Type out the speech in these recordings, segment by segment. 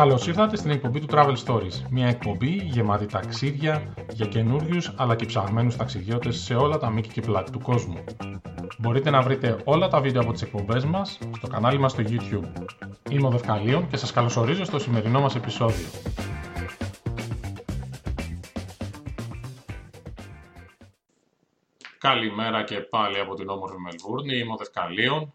Καλώς ήρθατε στην εκπομπή του Travel Stories. Μια εκπομπή γεμάτη ταξίδια για καινούριους αλλά και ψαγμένους ταξιδιώτες σε όλα τα μήκη και πλάτη του κόσμου. Μπορείτε να βρείτε όλα τα βίντεο από τις εκπομπές μας στο κανάλι μας στο YouTube. Είμαι ο Δευκαλίων και σας καλωσορίζω στο σημερινό μας επεισόδιο. Καλημέρα και πάλι από την όμορφη Μελβούρνη. Είμαι ο Δευκαλίων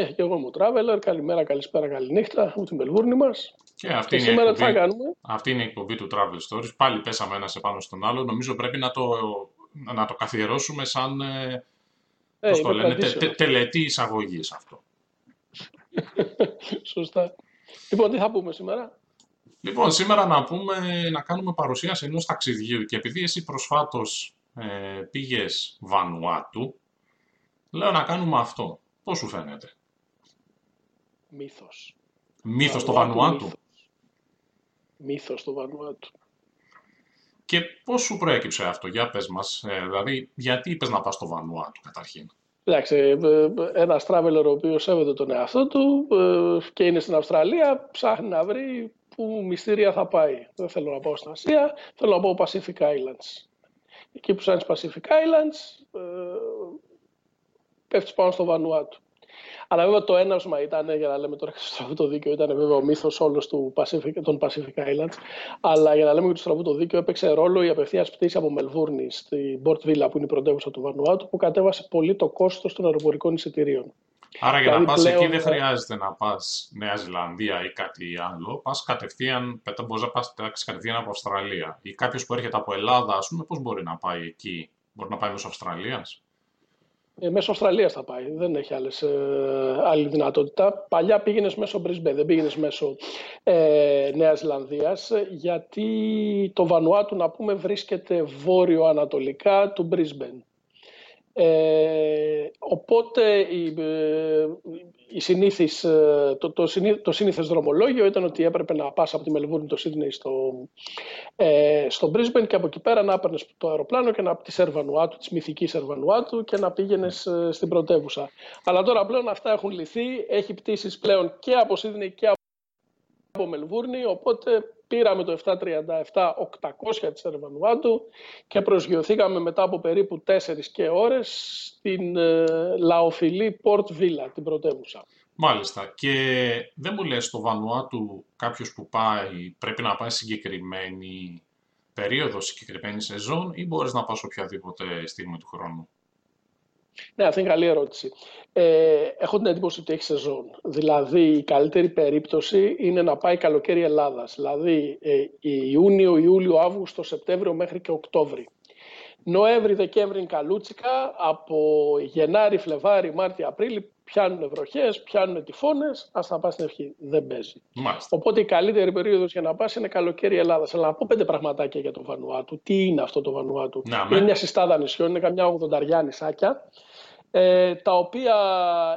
ε, και εγώ είμαι ο Traveler. Καλημέρα, καλησπέρα, καληνύχτα από τη Μελβούρνη μας. Και, αυτή είναι σήμερα τι θα κάνουμε; Αυτή είναι η εκπομπή του Travel Stories. Πάλι πέσαμε ένα επάνω στον άλλο. Νομίζω πρέπει να το, να το καθιερώσουμε σαν. Ε, ε πώς το λένε, τε, τε, τελετή εισαγωγής αυτό. Σωστά. Λοιπόν, τι θα πούμε σήμερα; Λοιπόν, σήμερα να πούμε, να κάνουμε παρουσίαση ενός ταξιδιού και επειδή εσύ προσφάτως ε, πήγες Βανουάτου, λέω να κάνουμε αυτό. Πώς σου φαίνεται; Μύθος. Μύθος στο Βανουάτου. Μύθος στο Βανουάτου. Και πώς σου προέκυψε αυτό, για πες μας, ε, δηλαδή γιατί είπες να πας στο Βανουάτου καταρχήν; Εντάξει, ε, ε, ένας traveler ο οποίος σέβεται τον εαυτό του και είναι στην Αυστραλία, ψάχνει να βρει που μυστήρια θα πάει. Δεν θέλω να πάω στην Ασία, θέλω να πάω Pacific Islands. Εκεί που σαν Pacific Islands, πέφτεις πάνω στο Βανουάτου. Αλλά βέβαια το έναυσμα ήταν, για να λέμε τώρα και στο στραβού το δίκαιο, ήταν βέβαια ο μύθος όλος του Pacific, των Pacific Islands. Αλλά για να λέμε και το στραβού το δίκαιο, έπαιξε ρόλο η απευθείας πτήση από Μελβούρνη στην Port Villa, που είναι η πρωτεύουσα του Βανουάτου, που κατέβασε πολύ το κόστος των αεροπορικών εισιτηρίων. Άρα για δηλαδή, να πας εκεί δεν χρειάζεται να πας Νέα Ζηλανδία ή κάτι άλλο. Πας κατευθείαν, μπορείς να πας κατευθείαν από Αυστραλία. Ή κάποιος που έρχεται από Ελλάδα, ας πούμε, πώς μπορεί να πάει εκεί; Μπορεί να πάει μέσω Αυστραλίας; Ε, μέσω Αυστραλίας θα πάει. Δεν έχει άλλες, ε, άλλη δυνατότητα. Παλιά πήγαινες μέσω Brisbane, δεν πήγαινες μέσω ε, Νέας Ζηλανδίας, γιατί το Βανουάτου, να πούμε, βρίσκεται βόρειο-ανατολικά του Brisbane. Ε, οπότε η, ε, η συνήθις, ε, το, το, το σύνηθες δρομολόγιο ήταν ότι έπρεπε να πας από τη Μελβούρνη το Σίδνεϊ στο, ε, στο Brisbane και από εκεί πέρα να έπαιρνες το αεροπλάνο και να από τη Σερβανουάτου, της μυθικής Σερβανουάτου και να πήγαινες στην πρωτεύουσα. Αλλά τώρα πλέον αυτά έχουν λυθεί, έχει πτήσεις πλέον και από Σίδνεϊ και από Μελβούρνη, οπότε πήραμε το 737-800 της Ερβανουάτου και προσγειωθήκαμε μετά από περίπου 4 και ώρες στην ε, λαοφιλή Port Villa, την πρωτεύουσα. Μάλιστα. Και δεν μου λες στο Βανουάτου κάποιος που πάει πρέπει να πάει συγκεκριμένη περίοδο, συγκεκριμένη σεζόν ή μπορείς να πας οποιαδήποτε στιγμή του χρόνου; Ναι, αυτή είναι καλή ερώτηση. Ε, έχω την εντύπωση ότι έχει σεζόν. Δηλαδή, η καλύτερη περίπτωση είναι να πάει καλοκαίρι Ελλάδας. Δηλαδή, ε, Ιούνιο, Ιούλιο, Αύγουστο, Σεπτέμβριο μέχρι και Οκτώβρη. Νοέμβρη, Δεκέμβρη είναι καλούτσικα. Από Γενάρη, Φλεβάρι, Μάρτιο, Απρίλη πιάνουν βροχές, πιάνουν τυφώνες. Α θα πας στην ευχή. Δεν παίζει. Μάλιστα. Οπότε η καλύτερη περίοδος για να πας είναι καλοκαίρι Ελλάδας. Αλλά να πω πέντε πραγματάκια για το Βανουάτου. Τι είναι αυτό το Βανουάτου; είναι μια συστάδα νησιών, είναι καμιά 80 νησάκια ε, τα οποία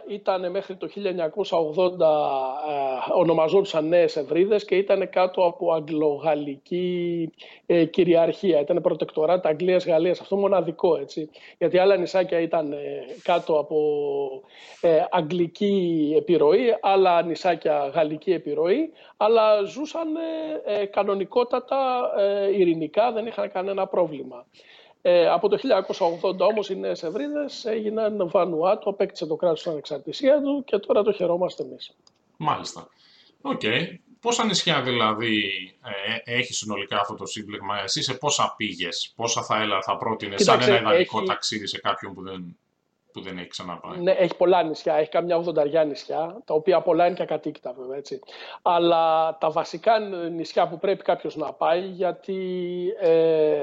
ήταν μέχρι το 1980 ε, ονομαζόντουσαν Νέες Ευρύδες και ήταν κάτω από αγγλογαλλική ε, κυριαρχία. Ήταν προτεκτοράτ Αγγλίας-Γαλλίας, αυτό μοναδικό έτσι. Γιατί άλλα νησάκια ήταν ε, κάτω από ε, αγγλική επιρροή, άλλα νησάκια γαλλική επιρροή, αλλά ζούσαν ε, κανονικότατα ειρηνικά, δεν είχαν κανένα πρόβλημα. Ε, από το 1980 όμως οι νέες ευρύδες έγιναν Βανουάτου, απέκτησε το κράτος στην ανεξαρτησία του και τώρα το χαιρόμαστε εμείς. Μάλιστα. Ok. Okay. Πόσα νησιά δηλαδή ε, έχει συνολικά αυτό το σύμπλεγμα, εσύ σε πόσα πήγες, πόσα θα έλα, θα πρότεινες σαν ένα ιδανικό έχει... ταξίδι σε κάποιον που δεν, που δεν έχει ξαναπάει; Ναι, έχει πολλά νησιά, έχει καμιά 80 νησιά, τα οποία πολλά είναι και ακατοίκητα βέβαια, έτσι. Αλλά τα βασικά νησιά που πρέπει κάποιος να πάει, γιατί ε,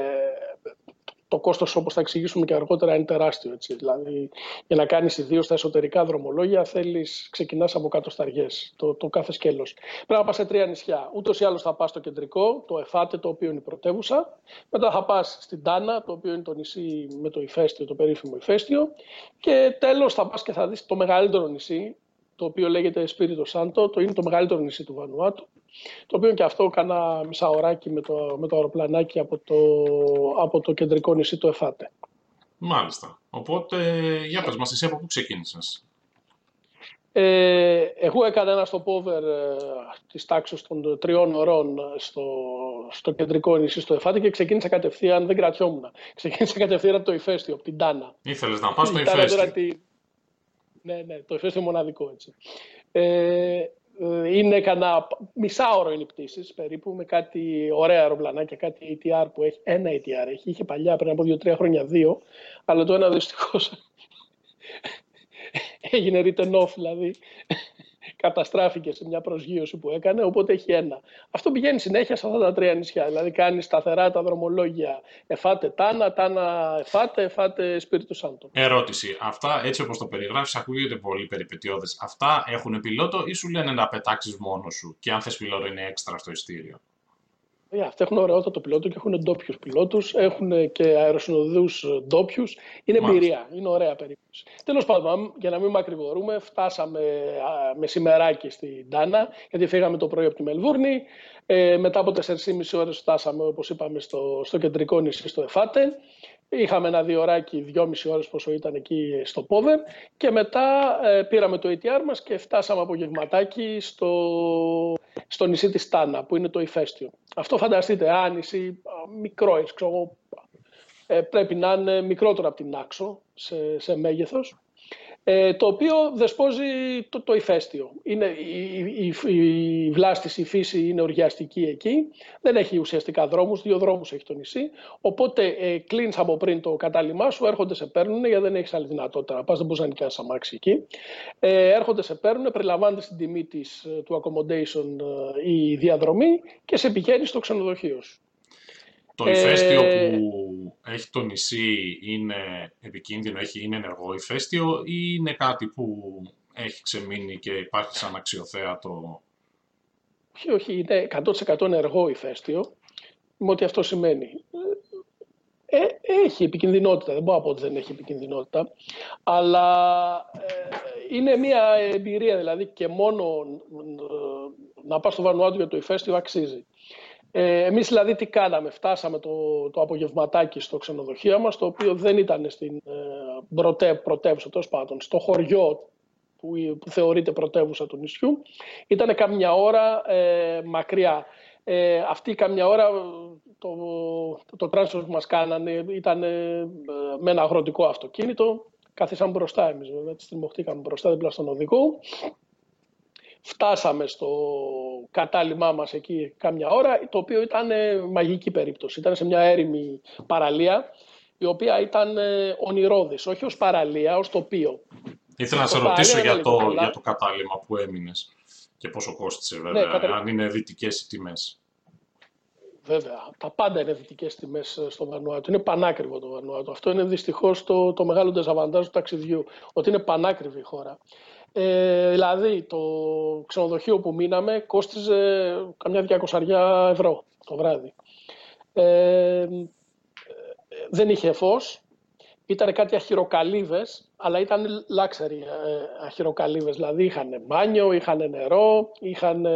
το κόστος όπως θα εξηγήσουμε και αργότερα είναι τεράστιο. Έτσι. Δηλαδή για να κάνεις ιδίως τα εσωτερικά δρομολόγια θέλεις, ξεκινάς από κατοσταριές, το, το κάθε σκέλος. Πρέπει να πας σε τρία νησιά. Ούτως ή άλλως θα πας στο κεντρικό, το Εφάτε, το οποίο είναι η πρωτεύουσα. Μετά θα πας στην Τάνα, το οποίο είναι το νησί με το ηφαίστειο, το περίφημο ηφαίστειο. Και τέλος θα πας και θα δεις το μεγαλύτερο νησί, το οποίο λέγεται Σπίριτο Σάντο, το είναι το μεγαλύτερο νησί του Βανουάτου, το οποίο και αυτό κάνα μισά ωράκι με το, με το αεροπλανάκι από το, από το κεντρικό νησί του Εφάτε. Μάλιστα. Οπότε, για πες μας, εσύ από πού ξεκίνησες; Ε, εγώ έκανα ένα stopover ε, της τάξης των τριών ωρών στο, στο κεντρικό νησί στο Εφάτη και ξεκίνησα κατευθείαν, δεν κρατιόμουν, ξεκίνησα κατευθείαν από το ηφαίστειο, από την Τάνα. Ήθελες να πας στο ηφαίστειο. Τη... Ναι, ναι, το ηφαίστειο μοναδικό έτσι. Ε, είναι κανένα μισάωρο είναι οι πτήσεις περίπου με κάτι ωραία αεροπλανάκια, κάτι ATR που έχει. Ένα ATR έχει. Είχε παλιά πριν από δύο-τρία χρόνια δύο, αλλά το ένα δυστυχώς έγινε written off, δηλαδή καταστράφηκε σε μια προσγείωση που έκανε, οπότε έχει ένα. Αυτό πηγαίνει συνέχεια σε αυτά τα τρία νησιά. Δηλαδή κάνει σταθερά τα δρομολόγια εφάτε Τάνα, Τάνα εφάτε, εφάτε Σπίριτου Σάντο. Ερώτηση. Αυτά έτσι όπως το περιγράφεις, ακούγεται πολύ περιπετειώδες. Αυτά έχουν πιλότο ή σου λένε να πετάξεις μόνος σου και αν θες πιλότο είναι έξτρα στο ειστήριο; Yeah, αυτοί έχουν ωραιότατο πιλότο και έχουν ντόπιους πιλότους, έχουν και αεροσυνοδούς ντόπιους. Είναι εμπειρία, είναι ωραία περίπτωση. Τέλος πάντων, για να μην μακρηγορούμε, φτάσαμε με σημεράκι στην Τάνα, γιατί φύγαμε το πρωί από τη Μελβούρνη. Ε, μετά από 4,5 ώρες φτάσαμε, όπως είπαμε, στο, στο κεντρικό νησί, στο Εφάτε. Είχαμε ένα διωράκι, δυόμιση ώρες πόσο ήταν εκεί στο Πόβερ και μετά ε, πήραμε το ATR μας και φτάσαμε από γευματάκι στο, στο νησί της Τάνα που είναι το ηφαίστειο. Αυτό φανταστείτε, α, νησί μικρό, έτσι, ξέρω, ε, πρέπει να είναι μικρότερο από την Άξο σε, σε μέγεθος ε, το οποίο δεσπόζει το, το ηφαίστειο. Είναι, η, η, η, βλάστηση, η φύση είναι οργιαστική εκεί, δεν έχει ουσιαστικά δρόμους, δύο δρόμους έχει το νησί, οπότε ε, κλείνεις από πριν το κατάλημά σου, έρχονται σε παίρνουν, γιατί δεν έχεις άλλη δυνατότητα να πας, δεν μπορείς να νοικιάσεις αμάξι εκεί. Ε, έρχονται σε παίρνουν, περιλαμβάνεται στην τιμή της, ε, του accommodation ε, η διαδρομή και σε πηγαίνει στο ξενοδοχείο σου. Το ηφαίστειο ε, που έχει το νησί είναι επικίνδυνο, έχει, είναι ενεργό ηφαίστειο ή είναι κάτι που έχει ξεμείνει και υπάρχει σαν αξιοθέατο; Όχι, όχι, είναι 100% ενεργό ηφαίστειο, με ό,τι αυτό σημαίνει. Ε, έχει επικινδυνότητα, δεν μπορώ να πω ότι δεν έχει επικινδυνότητα, αλλά ε, είναι μια εμπειρία δηλαδή και μόνο να πας στο Βανουάτου για το ηφαίστειο αξίζει. Ε, εμείς δηλαδή τι κάναμε, φτάσαμε το, το απογευματάκι στο ξενοδοχείο μας, το οποίο δεν ήταν στην ε, πρωτέ, πρωτεύουσα, τόσο πάντων, στο χωριό που, που θεωρείται πρωτεύουσα του νησιού. Ήταν καμιά ώρα ε, μακριά. Ε, αυτή καμιά ώρα το, το, το που μας κάνανε ήταν ε, με ένα αγροτικό αυτοκίνητο. Καθίσαμε μπροστά εμείς βέβαια, στριμωχτήκαμε μπροστά δίπλα στον οδηγό. Φτάσαμε στο κατάλημά μας εκεί κάμια ώρα, το οποίο ήταν ε, μαγική περίπτωση. Ήταν σε μια έρημη παραλία, η οποία ήταν ε, ονειρόδης, όχι ως παραλία, ως τοπίο. Ήθελα να σε ρωτήσω για το, για το κατάλημα που έμεινες και πόσο κόστησε ναι, βέβαια, αν είναι δυτικές οι τιμές. Βέβαια, τα πάντα είναι δυτικές τιμές ε, στο Βανουάτου. Είναι πανάκριβο το Βανουάτου. Αυτό είναι δυστυχώς το, το μεγάλο ντεζαβαντάζ του ταξιδιού. Ότι είναι πανάκριβη η χώρα. Ε, δηλαδή, το ξενοδοχείο που μείναμε κόστιζε καμιά διακοσαριά ευρώ το βράδυ. Ε, δεν είχε φως, ήταν κάτι αχυροκαλύβες, αλλά ήταν luxury ε, αχυροκαλύβες, δηλαδή είχαν μπάνιο, είχαν νερό, είχαν,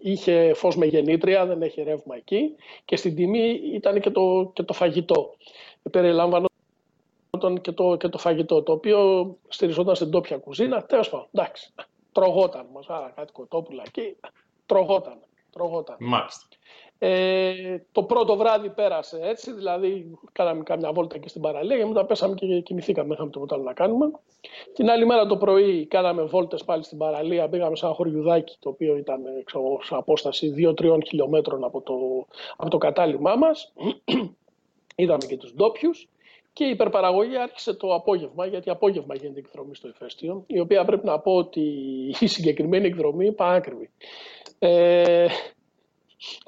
είχε φως με γεννήτρια, δεν έχει ρεύμα εκεί και στην τιμή ήταν και το, και το φαγητό. Περιλάμβανε και το, και το φαγητό, το οποίο στηριζόταν στην τόπια κουζίνα. Τέλος πάντων, εντάξει, τρογόταν μας. Άρα κάτι κοτόπουλα εκεί. Τρογόταν. τρογόταν. Μάλιστα. Ε, το πρώτο βράδυ πέρασε έτσι, δηλαδή κάναμε κάμια βόλτα και στην παραλία και μετά πέσαμε και κοιμηθήκαμε, είχαμε τίποτα άλλο να κάνουμε. Την άλλη μέρα το πρωί κάναμε βόλτες πάλι στην παραλία, πήγαμε σε ένα χωριουδάκι το οποίο ήταν ξέρω, σε απόσταση 2-3 χιλιόμετρων από το, από το κατάλημά μας. Είδαμε και τους ντόπιους και η υπερπαραγωγή άρχισε το απόγευμα, γιατί απόγευμα γίνεται η εκδρομή στο ηφαίστειο, η οποία πρέπει να πω ότι η συγκεκριμένη εκδρομή είναι πανάκριβη. Ε,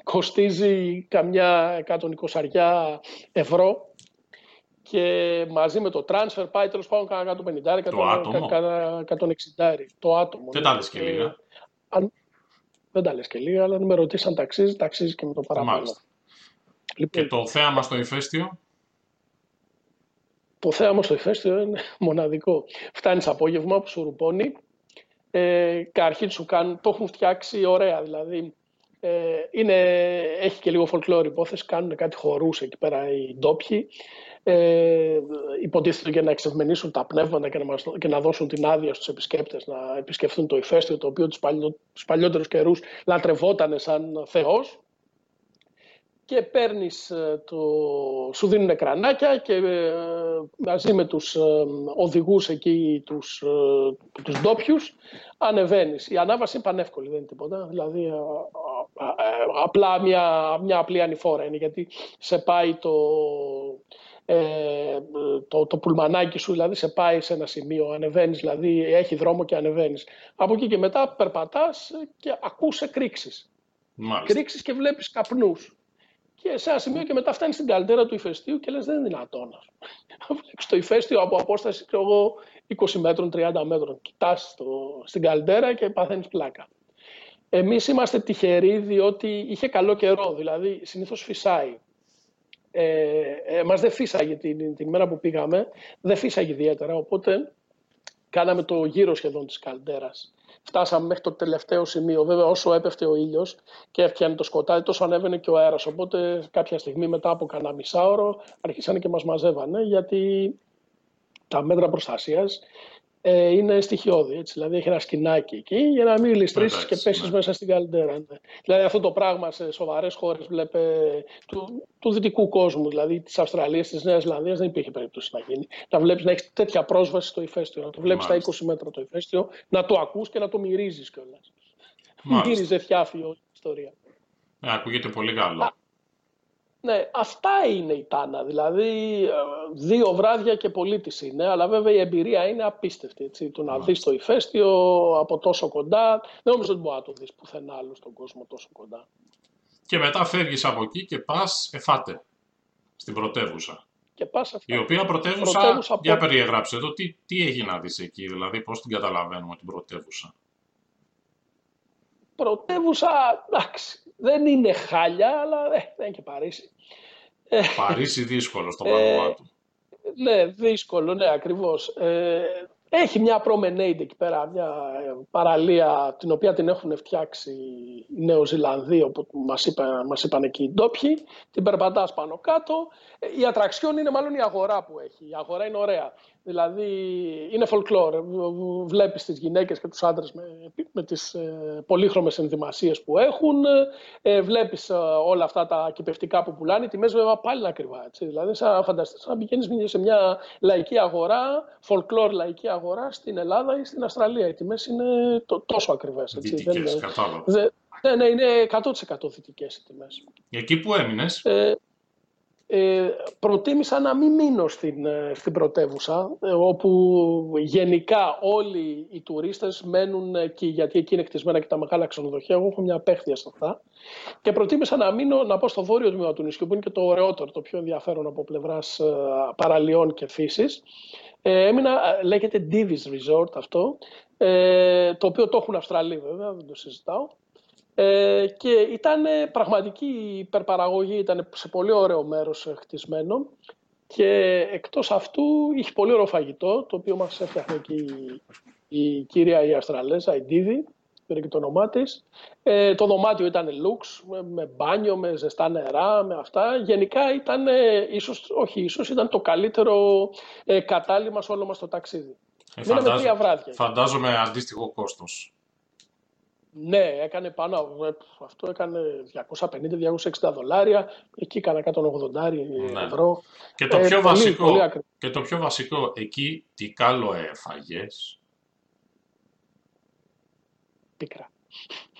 κοστίζει καμιά 120 ευρώ και μαζί με το transfer πάει τέλος πάντων κάνα 150, το άτομο; 160. Το άτομο. Δεν τα λες και λίγα. αν, δεν τα λες και λίγα, αλλά αν με ρωτήσει αν ταξίζεις, ταξίζει και με το παραπάνω. Λοιπόν, και το θέαμα στο ηφαίστειο. Το θέαμα στο ηφαίστειο είναι μοναδικό. Φτάνεις απόγευμα που σου ρουπώνει ε, και αρχή σου κάνουν, το έχουν φτιάξει ωραία. Δηλαδή, Ε, είναι, έχει και λίγο folklore υπόθεση, κάνουν κάτι χορούς εκεί πέρα οι ντόπιοι. Ε, υποτίθεται για να εξευμενήσουν τα πνεύματα και να, μας, και να δώσουν την άδεια στους επισκέπτες να επισκεφθούν το ηφαίστειο, το οποίο τους, παλιό, τους παλιότερους καιρούς λατρευόταν σαν θεός και παίρνεις ε, το... σου δίνουν κρανάκια και ε, μαζί με τους ε, οδηγούς εκεί, τους, τους ντόπιους, ανεβαίνεις. Η ανάβαση είναι πανεύκολη, δεν είναι τίποτα. Δηλαδή απλά μια, μια απλή ανηφόρα είναι γιατί σε πάει το, το, το πουλμανάκι σου, δηλαδή σε πάει σε ένα σημείο, ανεβαίνεις, δηλαδή έχει δρόμο και ανεβαίνεις. Από εκεί και μετά περπατάς και ακούς εκρήξεις. Κρήξεις και βλέπεις καπνούς. Και σε ένα σημείο και μετά φτάνει στην καλτέρα του ηφαιστείου και λες δεν είναι δυνατόν. Βλέπεις το ηφαίστειο από απόσταση εγώ, 20 μέτρων, 30 μέτρων. Κοιτάς στην καλτέρα και παθαίνεις πλάκα. Εμείς είμαστε τυχεροί διότι είχε καλό καιρό, δηλαδή συνήθως φυσάει. Ε, εμάς δεν φύσαγε την, την μέρα που πήγαμε, δεν φύσαγε ιδιαίτερα, οπότε κάναμε το γύρο σχεδόν της καλτέρας φτάσαμε μέχρι το τελευταίο σημείο. Βέβαια, όσο έπεφτε ο ήλιος και έφτιανε το σκοτάδι, τόσο ανέβαινε και ο αέρας. Οπότε, κάποια στιγμή μετά από κανένα μισάωρο, αρχίσανε και μας μαζεύανε, γιατί τα μέτρα προστασίας ε, είναι στοιχειώδη. Έτσι. Δηλαδή έχει ένα σκηνάκι εκεί για να μην ληστρήσει και πέσεις ναι. μέσα στην καλυτέρα. Ναι. Δηλαδή αυτό το πράγμα σε σοβαρές χώρες του, του δυτικού κόσμου, δηλαδή της Αυστραλίας, της Νέας Ζηλανδίας, δεν υπήρχε περίπτωση να γίνει. Να βλέπεις να έχεις τέτοια πρόσβαση στο ηφαίστειο, να το βλέπεις στα 20 μέτρα το ηφαίστειο, να το ακούς και να το μυρίζεις κιόλας. Μύριζε θιάφιο η ιστορία. Ναι, ακούγεται πολύ καλό. Ναι, αυτά είναι η Τάνα. Δηλαδή, ε, δύο βράδια και πολύ της είναι, αλλά βέβαια η εμπειρία είναι απίστευτη. Έτσι. Το να δεις το ηφαίστειο από τόσο κοντά, δεν νομίζω ότι μπορεί να το δεις πουθενά άλλο στον κόσμο τόσο κοντά. Και μετά φεύγεις από εκεί και πας εφάτε στην πρωτεύουσα. Και πας η οποία πρωτεύουσα, πρωτεύουσα για περιεγράψε εδώ, τι, τι έχει να δεις εκεί, δηλαδή πώς την καταλαβαίνουμε την πρωτεύουσα; Πρωτεύουσα, εντάξει, δεν είναι χάλια, αλλά ε, δεν είναι και Παρίσι. Ε, Παρίσι δύσκολο στο ε, του. Ναι, δύσκολο, ναι, ακριβώς. Ε, έχει μια promenade εκεί πέρα, μια παραλία την οποία την έχουν φτιάξει οι Νεοζηλανδοί, όπου μας, είπα, μας είπαν εκεί οι ντόπιοι. Την περπατάς πάνω κάτω. Η ατραξιόν είναι μάλλον η αγορά που έχει. Η αγορά είναι ωραία. Δηλαδή είναι folklore. Βλέπεις τις γυναίκες και τους άντρες με, με τις ε, πολύχρωμες ενδυμασίες που έχουν. Ε, βλέπεις ε, όλα αυτά τα κυπευτικά που πουλάνε. Οι τιμές βέβαια πάλι είναι ακριβά. Έτσι. Δηλαδή σαν φανταστείς να πηγαίνεις σε μια λαϊκή αγορά, folklore λαϊκή αγορά στην Ελλάδα ή στην Αυστραλία. Οι τιμές είναι το, τόσο ακριβές. Έτσι. Δυτικές, κατάλαβα. Ναι, ναι, είναι 100% δυτικές οι τιμές. Εκεί που έμεινες; Ε, ε, προτίμησα να μην μείνω στην, ε, στην πρωτεύουσα, ε, όπου γενικά όλοι οι τουρίστες μένουν εκεί, γιατί εκεί είναι κτισμένα και τα μεγάλα ξενοδοχεία. Εγώ έχω μια απέχθεια σε αυτά. Και προτίμησα να μείνω, να πω στο βόρειο τμήμα του νησιού, που είναι και το ωραιότερο, το πιο ενδιαφέρον από πλευράς παραλιών και φύσης. Ε, έμεινα, λέγεται Divis Resort αυτό, ε, το οποίο το έχουν Αυστραλοί βέβαια, δεν το συζητάω. Ε, και ήταν πραγματική υπερπαραγωγή, ήταν σε πολύ ωραίο μέρος χτισμένο και εκτός αυτού είχε πολύ ωραίο φαγητό, το οποίο μας έφτιαχνε και η, η κυρία η Αστραλέζα, η Ντίβη, πήρε και το όνομά της. Ε, το δωμάτιο ήταν lux, με, με, μπάνιο, με ζεστά νερά, με αυτά. Γενικά ήταν, ε, ίσως, όχι ίσως, ήταν το καλύτερο ε, κατάλημα σε όλο μας το ταξίδι. Ε, φαντάζω, τρία βράδια. Φαντάζομαι αντίστοιχο κόστος. Ναι, έκανε πάνω, ε, αυτό έκανε 250-260 δολάρια, εκεί έκανε 180 ναι. ευρώ. Και το, ε, πιο βασικό, και το πιο βασικό, εκεί τι καλό έφαγες; Πίκρα.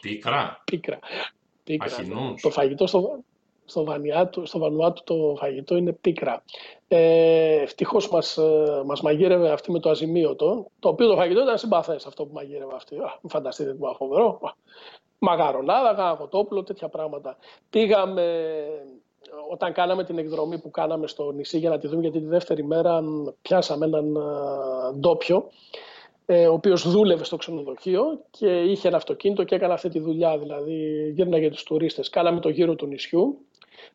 Πίκρα. Πίκρα. Πίκρα. Ναι. Το φαγητό στο, στο, Βανιάτου, στο Βανουάτου το φαγητό είναι πίκρα. Ε, Ευτυχώς μας ε, μας μαγείρευε αυτή με το αζημίωτο, το οποίο το φαγητό ήταν συμπαθές αυτό που μαγείρευε αυτή. Α, μην φανταστείτε τι φοβερό. Μαγαρονάδα, γαγοτόπουλο, τέτοια πράγματα. Πήγαμε, όταν κάναμε την εκδρομή που κάναμε στο νησί για να τη δούμε, γιατί τη δεύτερη μέρα πιάσαμε έναν ε, ντόπιο, ε, ο οποίος δούλευε στο ξενοδοχείο και είχε ένα αυτοκίνητο και έκανε αυτή τη δουλειά. Δηλαδή, γύρναγε τους τουρίστες. Κάναμε το γύρο του νησιού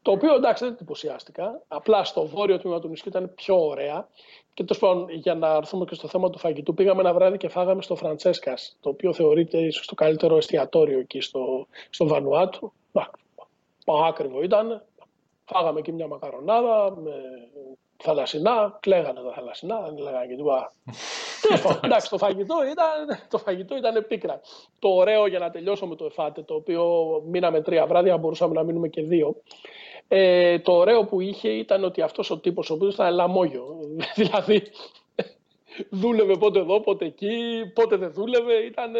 Το οποίο εντάξει δεν εντυπωσιάστηκα. Απλά στο βόρειο τμήμα του νησιού ήταν πιο ωραία. Και τέλος πάντων, για να έρθουμε και στο θέμα του φαγητού, πήγαμε ένα βράδυ και φάγαμε στο Φραντσέσκας, το οποίο θεωρείται ίσως το καλύτερο εστιατόριο εκεί στο, στο Βανουάτου. Πάκριβο ήταν. Φάγαμε εκεί μια μακαρονάδα με θαλασσινά, κλαίγανε τα θαλασσινά, δεν λέγανε και τίποτα. εντάξει, το φαγητό, ήταν, το φαγητό ήταν πίκρα. Το ωραίο για να τελειώσω με το εφάτε, το οποίο μείναμε τρία βράδια, μπορούσαμε να μείνουμε και δύο. Ε, το ωραίο που είχε ήταν ότι αυτός ο τύπος, ο οποίος ήταν λαμόγιο, δηλαδή δούλευε πότε εδώ, πότε εκεί, πότε δεν δούλευε, ήταν,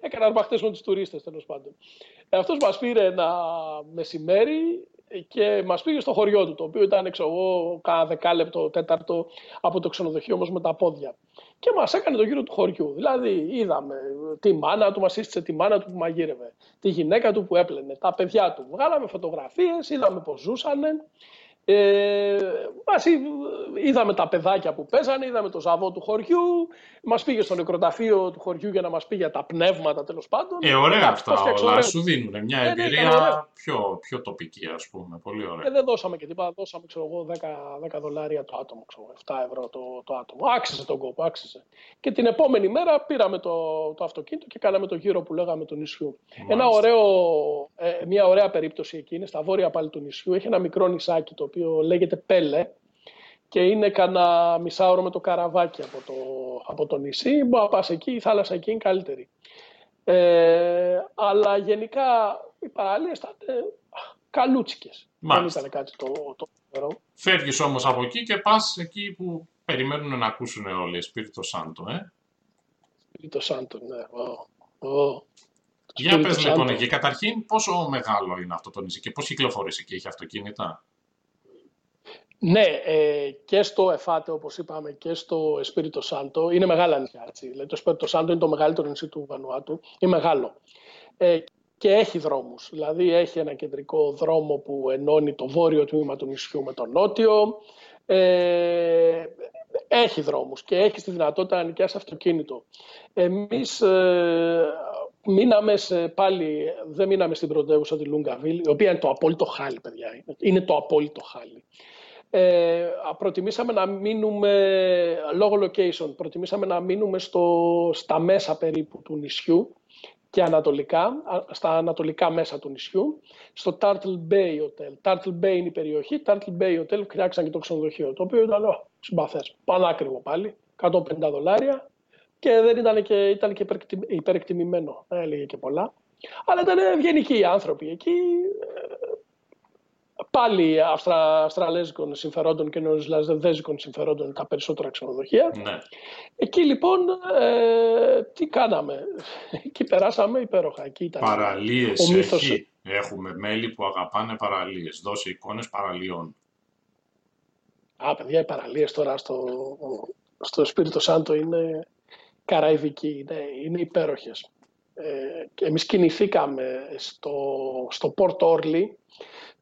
έκανε αρπαχτές με τους τουρίστες τέλος πάντων. Ε, αυτός μας πήρε ένα μεσημέρι, και μας πήγε στο χωριό του, το οποίο ήταν, ξέρω εγώ, κάνα δεκάλεπτο, τέταρτο από το ξενοδοχείο όμως με τα πόδια. Και μας έκανε το γύρο του χωριού. Δηλαδή, είδαμε τη μάνα του, μας σύστησε τη μάνα του που μαγείρευε, τη γυναίκα του που έπλαινε, τα παιδιά του. Βγάλαμε φωτογραφίες, είδαμε πώς ζούσαν. Ε, είδαμε τα παιδάκια που παίζανε, είδαμε το ζαβό του χωριού, μας πήγε στο νεκροταφείο του χωριού για να μας πει για τα πνεύματα τέλος πάντων. Ε, ωραία αυτά όλα, σου δίνουν μια ε, ναι, εμπειρία πιο, πιο τοπική ας πούμε, πολύ ωραία. Ε, δεν δώσαμε και τίποτα, δώσαμε ξέρω εγώ 10, 10 δολάρια το άτομο, ξέρω, 7 ευρώ το, το άτομο. Άξιζε τον κόπο, άξιζε. Και την επόμενη μέρα πήραμε το, το αυτοκίνητο και κάναμε το γύρο που λέγαμε του νησιού. Ένα ωραίο, ε, μια ωραία περίπτωση εκεί είναι στα βόρεια πάλι του νησιού, έχει ένα μικρό νησάκι το οποίο λέγεται Πέλε και είναι κανένα μισάωρο με το καραβάκι από το, από το νησί. Μπορεί να πας εκεί, η θάλασσα εκεί είναι καλύτερη. Ε, αλλά γενικά οι παραλίες ήταν καλούτσικες. Δεν ήταν κάτι το, το Φεύγεις όμως από εκεί και πας εκεί που περιμένουν να ακούσουν όλοι. Σπίριτο Σάντο, ε. Σπίριτο Σάντο, ναι. Oh. Για πες λοιπόν εκεί. Καταρχήν πόσο μεγάλο είναι αυτό το νησί και πώς κυκλοφορείς εκεί, έχει αυτοκίνητα; Ναι, ε, και στο Εφάτε, όπως είπαμε, και στο Εσπίριτο Σάντο, είναι μεγάλα νησιά. Έτσι. Δηλαδή, το Εσπίριτο Σάντο είναι το μεγαλύτερο νησί του Βανουάτου, είναι μεγάλο. Ε, και έχει δρόμους, δηλαδή έχει ένα κεντρικό δρόμο που ενώνει το βόρειο τμήμα του νησιού με το νότιο. Ε, έχει δρόμους και έχει τη δυνατότητα να νοικιάσει αυτοκίνητο. Εμείς ε, μείναμε σε, πάλι, δεν μείναμε στην πρωτεύουσα τη Λούγκαβιλ, η οποία είναι το απόλυτο χάλι, παιδιά. Είναι το απόλυτο χάλι ε, προτιμήσαμε να μείνουμε, λόγω location, προτιμήσαμε να μείνουμε στο, στα μέσα περίπου του νησιού και ανατολικά, στα ανατολικά μέσα του νησιού, στο Turtle Bay Hotel. Turtle Bay είναι η περιοχή, Turtle Bay Hotel χρειάξαν και το ξενοδοχείο, το οποίο ήταν oh, συμπαθές, πανάκριβο πάλι, 150 δολάρια και δεν ήταν και, ήταν και υπερεκτιμημένο, έλεγε και πολλά. Αλλά ήταν ευγενικοί οι άνθρωποι εκεί, πάλι αυστρα, αυστραλέζικων συμφερόντων και νεοζηλανδέζικων συμφερόντων τα περισσότερα ξενοδοχεία. Ναι. Εκεί λοιπόν ε, τι κάναμε; Εκεί περάσαμε υπέροχα. Εκεί ήταν παραλίες ο μύθος... έχει. Έχουμε μέλη που αγαπάνε παραλίες. Δώσε εικόνες παραλίων. Α, παιδιά, οι παραλίες τώρα στο, στο Σπίριτο Σάντο είναι καραϊβικοί, είναι, είναι υπέροχες. Ε, εμείς κινηθήκαμε στο, στο Port Orly,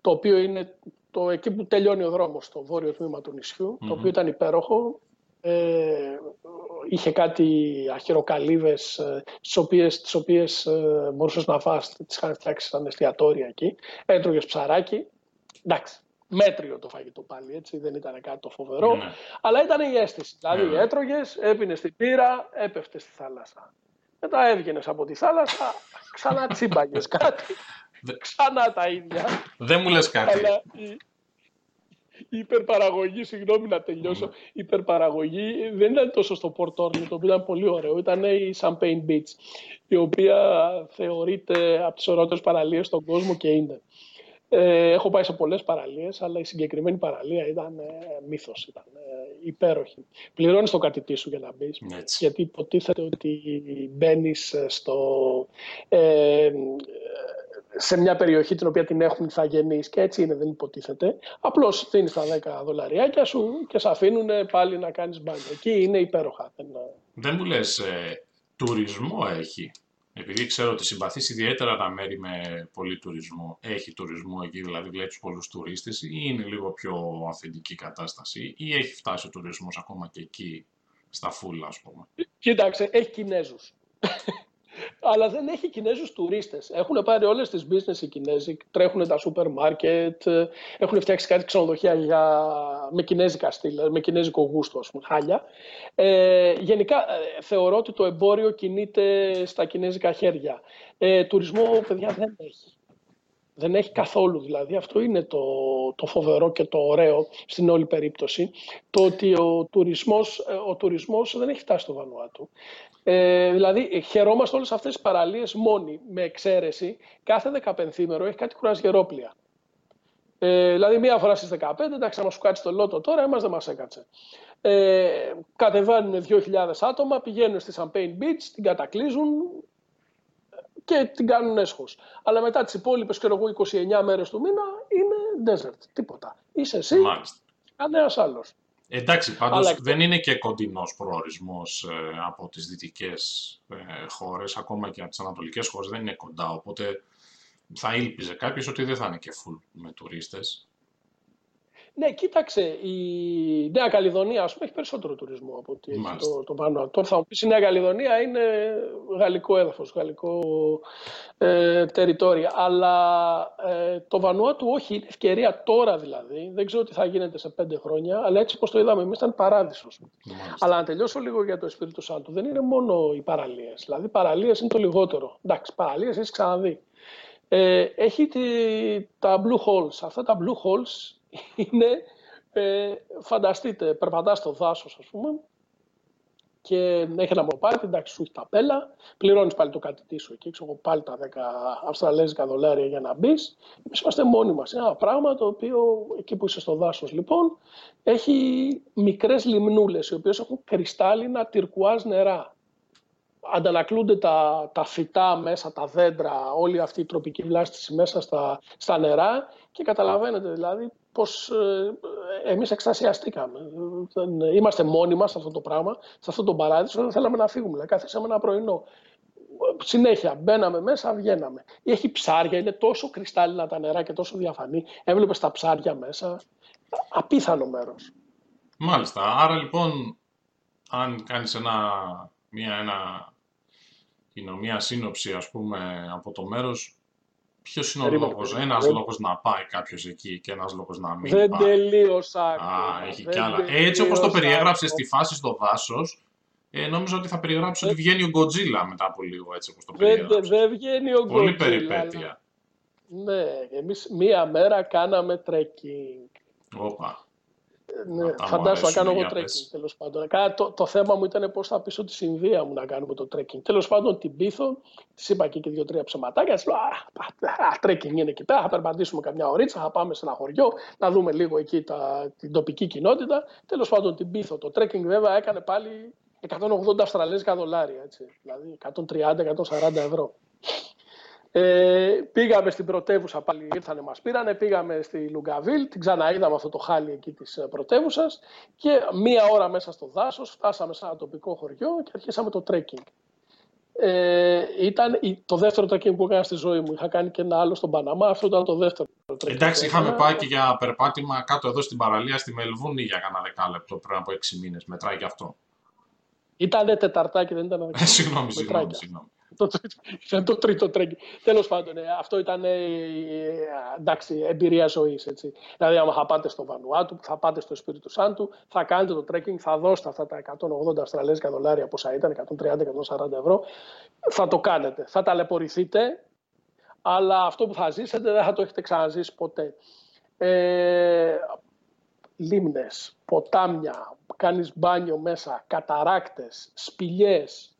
το οποίο είναι το, εκεί που τελειώνει ο δρόμος, στο βόρειο τμήμα του νησιου το οποίο ήταν υπέροχο. Ε, είχε κάτι αχυροκαλύβες ε, τις οποίες, τις οποίες ε, μπορούσες να φας, τις είχαν φτιάξει σαν εστιατόρια εκεί. Έτρωγες ψαράκι. Εντάξει, μέτριο το φαγητό πάλι, έτσι, δεν ήταν κάτι το φοβερό, ναι. αλλά ήταν η αίσθηση. Δηλαδή ναι. έτρωγες, έπινες την πύρα, έπεφτε στη θάλασσα. Μετά έβγαινες από τη θάλασσα, ξανά τσίμπαγες κάτι. Ξανά τα ίδια. Δεν μου λες κάτι. Αλλά η υπερπαραγωγή, συγγνώμη να τελειώσω, η υπερπαραγωγή δεν ήταν τόσο στο Port Orly, το οποίο ήταν πολύ ωραίο. Ήταν η Champagne Beach, η οποία θεωρείται από τις ωραίτερες παραλίες στον κόσμο και είναι. Ε, έχω πάει σε πολλές παραλίες, αλλά η συγκεκριμένη παραλία ήταν ε, μύθος, ήταν ε, υπέροχη. Πληρώνεις το κατητή σου για να μπεις, γιατί υποτίθεται ότι μπαίνεις στο... Ε, σε μια περιοχή την οποία την έχουν ηθαγενεί και έτσι είναι, δεν υποτίθεται. Απλώς δίνεις τα 10 δολαριάκια σου και σε αφήνουν πάλι να κάνεις μπάνιο. Εκεί είναι υπέροχα. Δεν μου λες, ε, τουρισμό έχει; Επειδή ξέρω ότι συμπαθείς ιδιαίτερα τα μέρη με πολύ τουρισμό. Έχει τουρισμό εκεί, δηλαδή βλέπεις πολλούς τουρίστες, ή είναι λίγο πιο αυθεντική κατάσταση, ή έχει φτάσει ο τουρισμός ακόμα και εκεί στα φούλα, ας πούμε; Κοίταξε, έχει Κινέζους. Αλλά δεν έχει Κινέζους τουρίστες. Έχουν πάρει όλες τις business οι Κινέζοι, τρέχουν τα σούπερ μάρκετ, έχουν φτιάξει κάτι ξενοδοχεία για... με κινέζικα στήλα, με κινέζικο γούστο, ας πούμε, χάλια. Ε, γενικά ε, θεωρώ ότι το εμπόριο κινείται στα κινέζικα χέρια. Ε, τουρισμό, παιδιά, δεν έχει. Δεν έχει καθόλου δηλαδή. Αυτό είναι το, το φοβερό και το ωραίο στην όλη περίπτωση. Το ότι ο τουρισμός, ε, ο τουρισμός δεν έχει φτάσει στο Βανουάτου. Ε, δηλαδή, χαιρόμαστε όλες αυτές τις παραλίες μόνοι, με εξαίρεση. Κάθε δεκαπενθήμερο έχει κάτι κουρασγερόπλια. Ε, δηλαδή, μία φορά στις 15, εντάξει, να σου κάτσει το λότο τώρα, εμάς δεν μας έκατσε. Ε, κατεβαίνουν 2.000 άτομα, πηγαίνουν στη Champagne Beach, την κατακλείζουν και την κάνουν έσχος. Αλλά μετά τις υπόλοιπες, ξέρω εγώ, 29 μέρες του μήνα είναι desert. Τίποτα. Είσαι εσύ, κανένας άλλος. Εντάξει, πάντως δεν είναι και κοντινός προορισμός ε, από τις δυτικές ε, χώρες, ακόμα και από τις ανατολικές χώρες δεν είναι κοντά, οπότε θα ήλπιζε κάποιος ότι δεν θα είναι και full με τουρίστες. Ναι, κοίταξε, η Νέα Καλλιδονία ας πούμε, έχει περισσότερο τουρισμό από ότι έχει το, το πάνω. Τώρα θα μου πεις η Νέα Καλλιδονία είναι γαλλικό έδαφος, γαλλικό ε, τεριτόρια. Αλλά ε, το Βανουάτου όχι, είναι ευκαιρία τώρα δηλαδή. Δεν ξέρω τι θα γίνεται σε πέντε χρόνια, αλλά έτσι όπως το είδαμε εμείς ήταν παράδεισος. Αλλά να τελειώσω λίγο για το Espírito Σάντου, δεν είναι μόνο οι παραλίες. Δηλαδή οι παραλίες είναι το λιγότερο. Εντάξει, παραλίες έχεις ξαναδεί. Ε, έχει τη, τα blue holes. Αυτά τα blue holes είναι, ε, φανταστείτε, περπατάς στο δάσος, ας πούμε, και έχει ένα μοπάρτι, εντάξει, σου έχει τα πέλα, πληρώνεις πάλι το κατητή σου εκεί, ξέρω πάλι τα 10 αυστραλέζικα δολάρια για να μπεις. Εμείς είμαστε μόνοι μας. Ένα πράγμα το οποίο εκεί που είσαι στο δάσος, λοιπόν, έχει μικρές λιμνούλες, οι οποίες έχουν κρυστάλλινα τυρκουάζ νερά. Αντανακλούνται τα, τα φυτά μέσα, τα δέντρα, όλη αυτή η τροπική βλάστηση μέσα στα, στα νερά και καταλαβαίνετε δηλαδή πως ε, εμείς εξασιαστήκαμε. Είμαστε μόνοι μας σε αυτό το πράγμα, σε αυτό το παράδεισο, δεν θέλαμε να φύγουμε. Δηλαδή, καθίσαμε ένα πρωινό. Συνέχεια μπαίναμε μέσα, βγαίναμε. Έχει ψάρια, είναι τόσο κρυστάλλινα τα νερά και τόσο διαφανή. Έβλεπες τα ψάρια μέσα. Απίθανο μέρος. Μάλιστα. Άρα λοιπόν, αν κάνεις ένα, μια, ένα, μια σύνοψη ας πούμε από το μέρος, Ποιος είναι ο λόγος, ένας λόγος να πάει κάποιος εκεί και ένας λόγος να μην δεν πάει. Δεν τελείωσα. Α, έχει κι άλλα. Έτσι όπως το περιέγραψες στη φάση στο δάσο, ε, νόμιζα ότι θα περιγράψει ότι βγαίνει ο Γκοτζίλα μετά από λίγο έτσι όπως το περιέγραψες. Δεν βγαίνει ο Πολύ περιπέτεια. Ναι, εμείς μία μέρα κάναμε trekking. Όπα. Ναι, φαντάσου να κάνω εγώ trekking τέλος πάντων. Το, το θέμα μου ήταν πώς θα πείσω τη Ινδία μου να κάνουμε το trekking. Τέλος πάντων την πείθω, της είπα και, και δύο-τρία ψεματάκια. Της λέω Α, trekking είναι εκεί πέρα. Θα περπατήσουμε καμιά ωρίτσα, θα πάμε σε ένα χωριό, να δούμε λίγο εκεί τα, την τοπική κοινότητα. Τέλος πάντων την πείθω. Το trekking βέβαια έκανε πάλι 180 Αυστραλέζικα δολάρια. Έτσι, δηλαδή 130-140 ευρώ. Ε, πήγαμε στην πρωτεύουσα, πάλι ήρθανε μας πήρανε, πήγαμε στη Λουγκαβίλ, την ξαναείδαμε αυτό το χάλι εκεί της ε, πρωτεύουσας και μία ώρα μέσα στο δάσος φτάσαμε σε ένα τοπικό χωριό και αρχίσαμε το τρέκινγκ. Ε, ήταν το δεύτερο τρέκινγκ που έκανα στη ζωή μου. Είχα κάνει και ένα άλλο στον Παναμά. Αυτό ήταν το δεύτερο τρέκινγκ. Εντάξει, είχαμε πάει και για περπάτημα κάτω εδώ στην παραλία στη Μελβούρνη για κανένα δεκάλεπτο πριν από έξι μήνες. Μετράει και αυτό. Ήταν τεταρτάκι, δεν ήταν δεκάλεπτο. συγγνώμη, συγγνώμη. Ήταν το τρίτο τρέκινγκ. Τέλος πάντων, ε, αυτό ήταν ε, εντάξει, εμπειρία ζωής. Δηλαδή, άμα θα πάτε στο Βανουάτου, θα πάτε στο Εσπίριτου Σάντου, θα κάνετε το τρέκινγκ, θα δώσετε αυτά τα 180 Αυστραλέζικα δολάρια, πόσα ήταν, 130-140 ευρώ, θα το κάνετε. Θα ταλαιπωρηθείτε, αλλά αυτό που θα ζήσετε δεν θα το έχετε ξαναζήσει ποτέ. Ε, λίμνες, ποτάμια, κάνεις μπάνιο μέσα, καταράκτες, σπηλιές,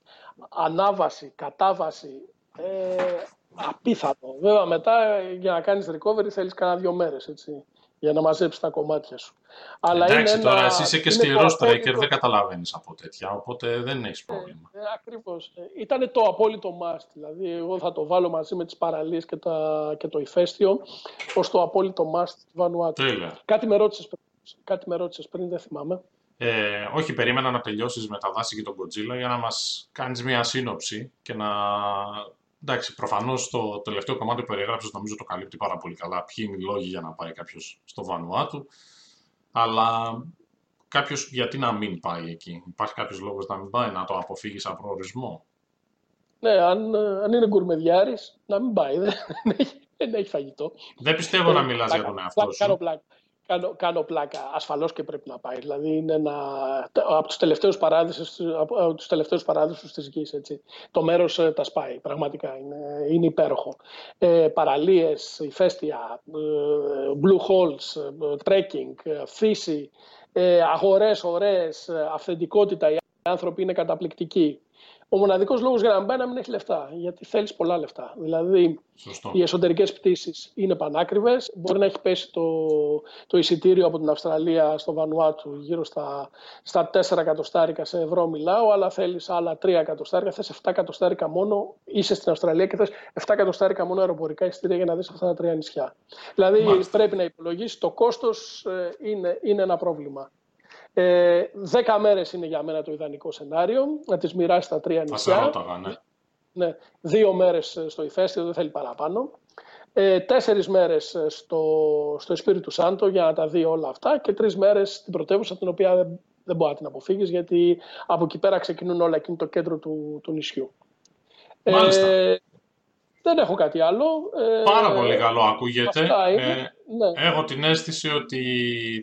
ανάβαση, κατάβαση, ε, απίθανο. Βέβαια μετά για να κάνεις recovery θέλεις κανένα δύο μέρες, έτσι, για να μαζέψεις τα κομμάτια σου. Αλλά Εντάξει, είναι τώρα ένα, εσύ είσαι και σκληρός τρέκερ, δεν καταλαβαίνεις από τέτοια, οπότε δεν έχεις ε, πρόβλημα. Ε, ε, ακριβώς. Ε, ήταν το απόλυτο must, δηλαδή εγώ θα το βάλω μαζί με τις παραλίες και, τα, και το ηφαίστειο ως το απόλυτο must του Βανουάτου. Κάτι με ρώτησες, κάτι με ρώτησες πριν, δεν θυμάμαι. Ε, όχι, περίμενα να τελειώσεις με τα δάση και τον Godzilla για να μας κάνεις μια σύνοψη και να... Εντάξει, προφανώς το τελευταίο κομμάτι που περιγράψεις νομίζω το καλύπτει πάρα πολύ καλά. Ποιοι είναι οι λόγοι για να πάει κάποιος στο Βανουάτου. Αλλά κάποιος γιατί να μην πάει εκεί; Υπάρχει κάποιος λόγος να μην πάει, να το αποφύγεις σαν προορισμό; Ναι, αν, αν είναι γκουρμεδιάρης, να μην πάει. Δεν, έχει, δεν έχει φαγητό. Δεν πιστεύω να μιλάς για τον εαυτό σου. Κάνω πλάκα. Κάνω, κάνω πλάκα. Ασφαλώς και πρέπει να πάει. Δηλαδή είναι ένα, από τους τελευταίους παράδεισους, από τους τελευταίους παράδεισους της γης. Έτσι. Το μέρος ε, τα σπάει. Πραγματικά είναι, είναι υπέροχο. Ε, παραλίες, ηφαίστεια, ε, blue holes, ε, trekking, φύση, ε, αγορές ωραίες, αυθεντικότητα. Οι άνθρωποι είναι καταπληκτικοί. Ο μοναδικός λόγος για να μπαίνει να μην έχει λεφτά. Γιατί θέλεις πολλά λεφτά. Δηλαδή, Σωστό. οι εσωτερικές πτήσεις είναι πανάκριβες. Μπορεί να έχει πέσει το, το εισιτήριο από την Αυστραλία στο Βανουάτου γύρω στα, στα 4 εκατοστάρικα σε ευρώ μιλάω, αλλά θέλεις άλλα 3 εκατοστάρικα. Θες 7 εκατοστάρικα μόνο. Είσαι στην Αυστραλία και θες 7 εκατοστάρικα μόνο αεροπορικά εισιτήρια για να δεις αυτά τα τρία νησιά. Δηλαδή, Μάλιστα. πρέπει να υπολογίσεις το κόστος ε, είναι, είναι ένα πρόβλημα. Ε, δέκα μέρες είναι για μένα το ιδανικό σενάριο, να τις μοιράσει τα τρία νησιά. ναι. ναι. Δύο μέρες στο ηφαίστειο, δεν θέλει παραπάνω. Ε, τέσσερις μέρες στο, στο Espiritu Σάντο για να τα δει όλα αυτά και τρεις μέρες στην πρωτεύουσα την οποία δεν, δεν μπορεί να την αποφύγεις γιατί από εκεί πέρα ξεκινούν όλα εκείνο το κέντρο του, του νησιού. Μάλιστα. Ε, δεν έχω κάτι άλλο. Ε, Πάρα πολύ καλό ακούγεται. Ε, ναι. Έχω την αίσθηση ότι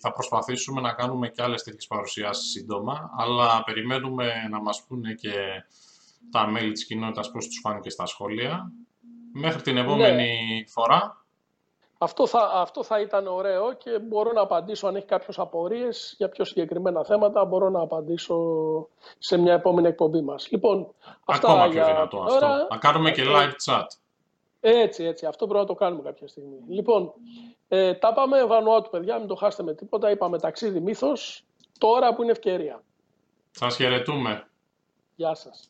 θα προσπαθήσουμε να κάνουμε και άλλες τέτοιες παρουσιάσεις σύντομα, αλλά περιμένουμε να μας πούνε και τα μέλη της κοινότητας πώς τους φάνηκε στα σχόλια. Μέχρι την επόμενη ναι. φορά. Αυτό θα, αυτό θα ήταν ωραίο και μπορώ να απαντήσω αν έχει κάποιος απορίες για πιο συγκεκριμένα θέματα. Μπορώ να απαντήσω σε μια επόμενη εκπομπή μας. Λοιπόν, αυτά Ακόμα πιο δυνατό αυτό. Να κάνουμε και live chat. Έτσι, έτσι. Αυτό πρέπει να το κάνουμε κάποια στιγμή. Λοιπόν, ε, τα πάμε Βανουάτου, παιδιά, μην το χάσετε με τίποτα. Είπαμε ταξίδι μύθος, τώρα που είναι ευκαιρία. Σας χαιρετούμε. Γεια σας.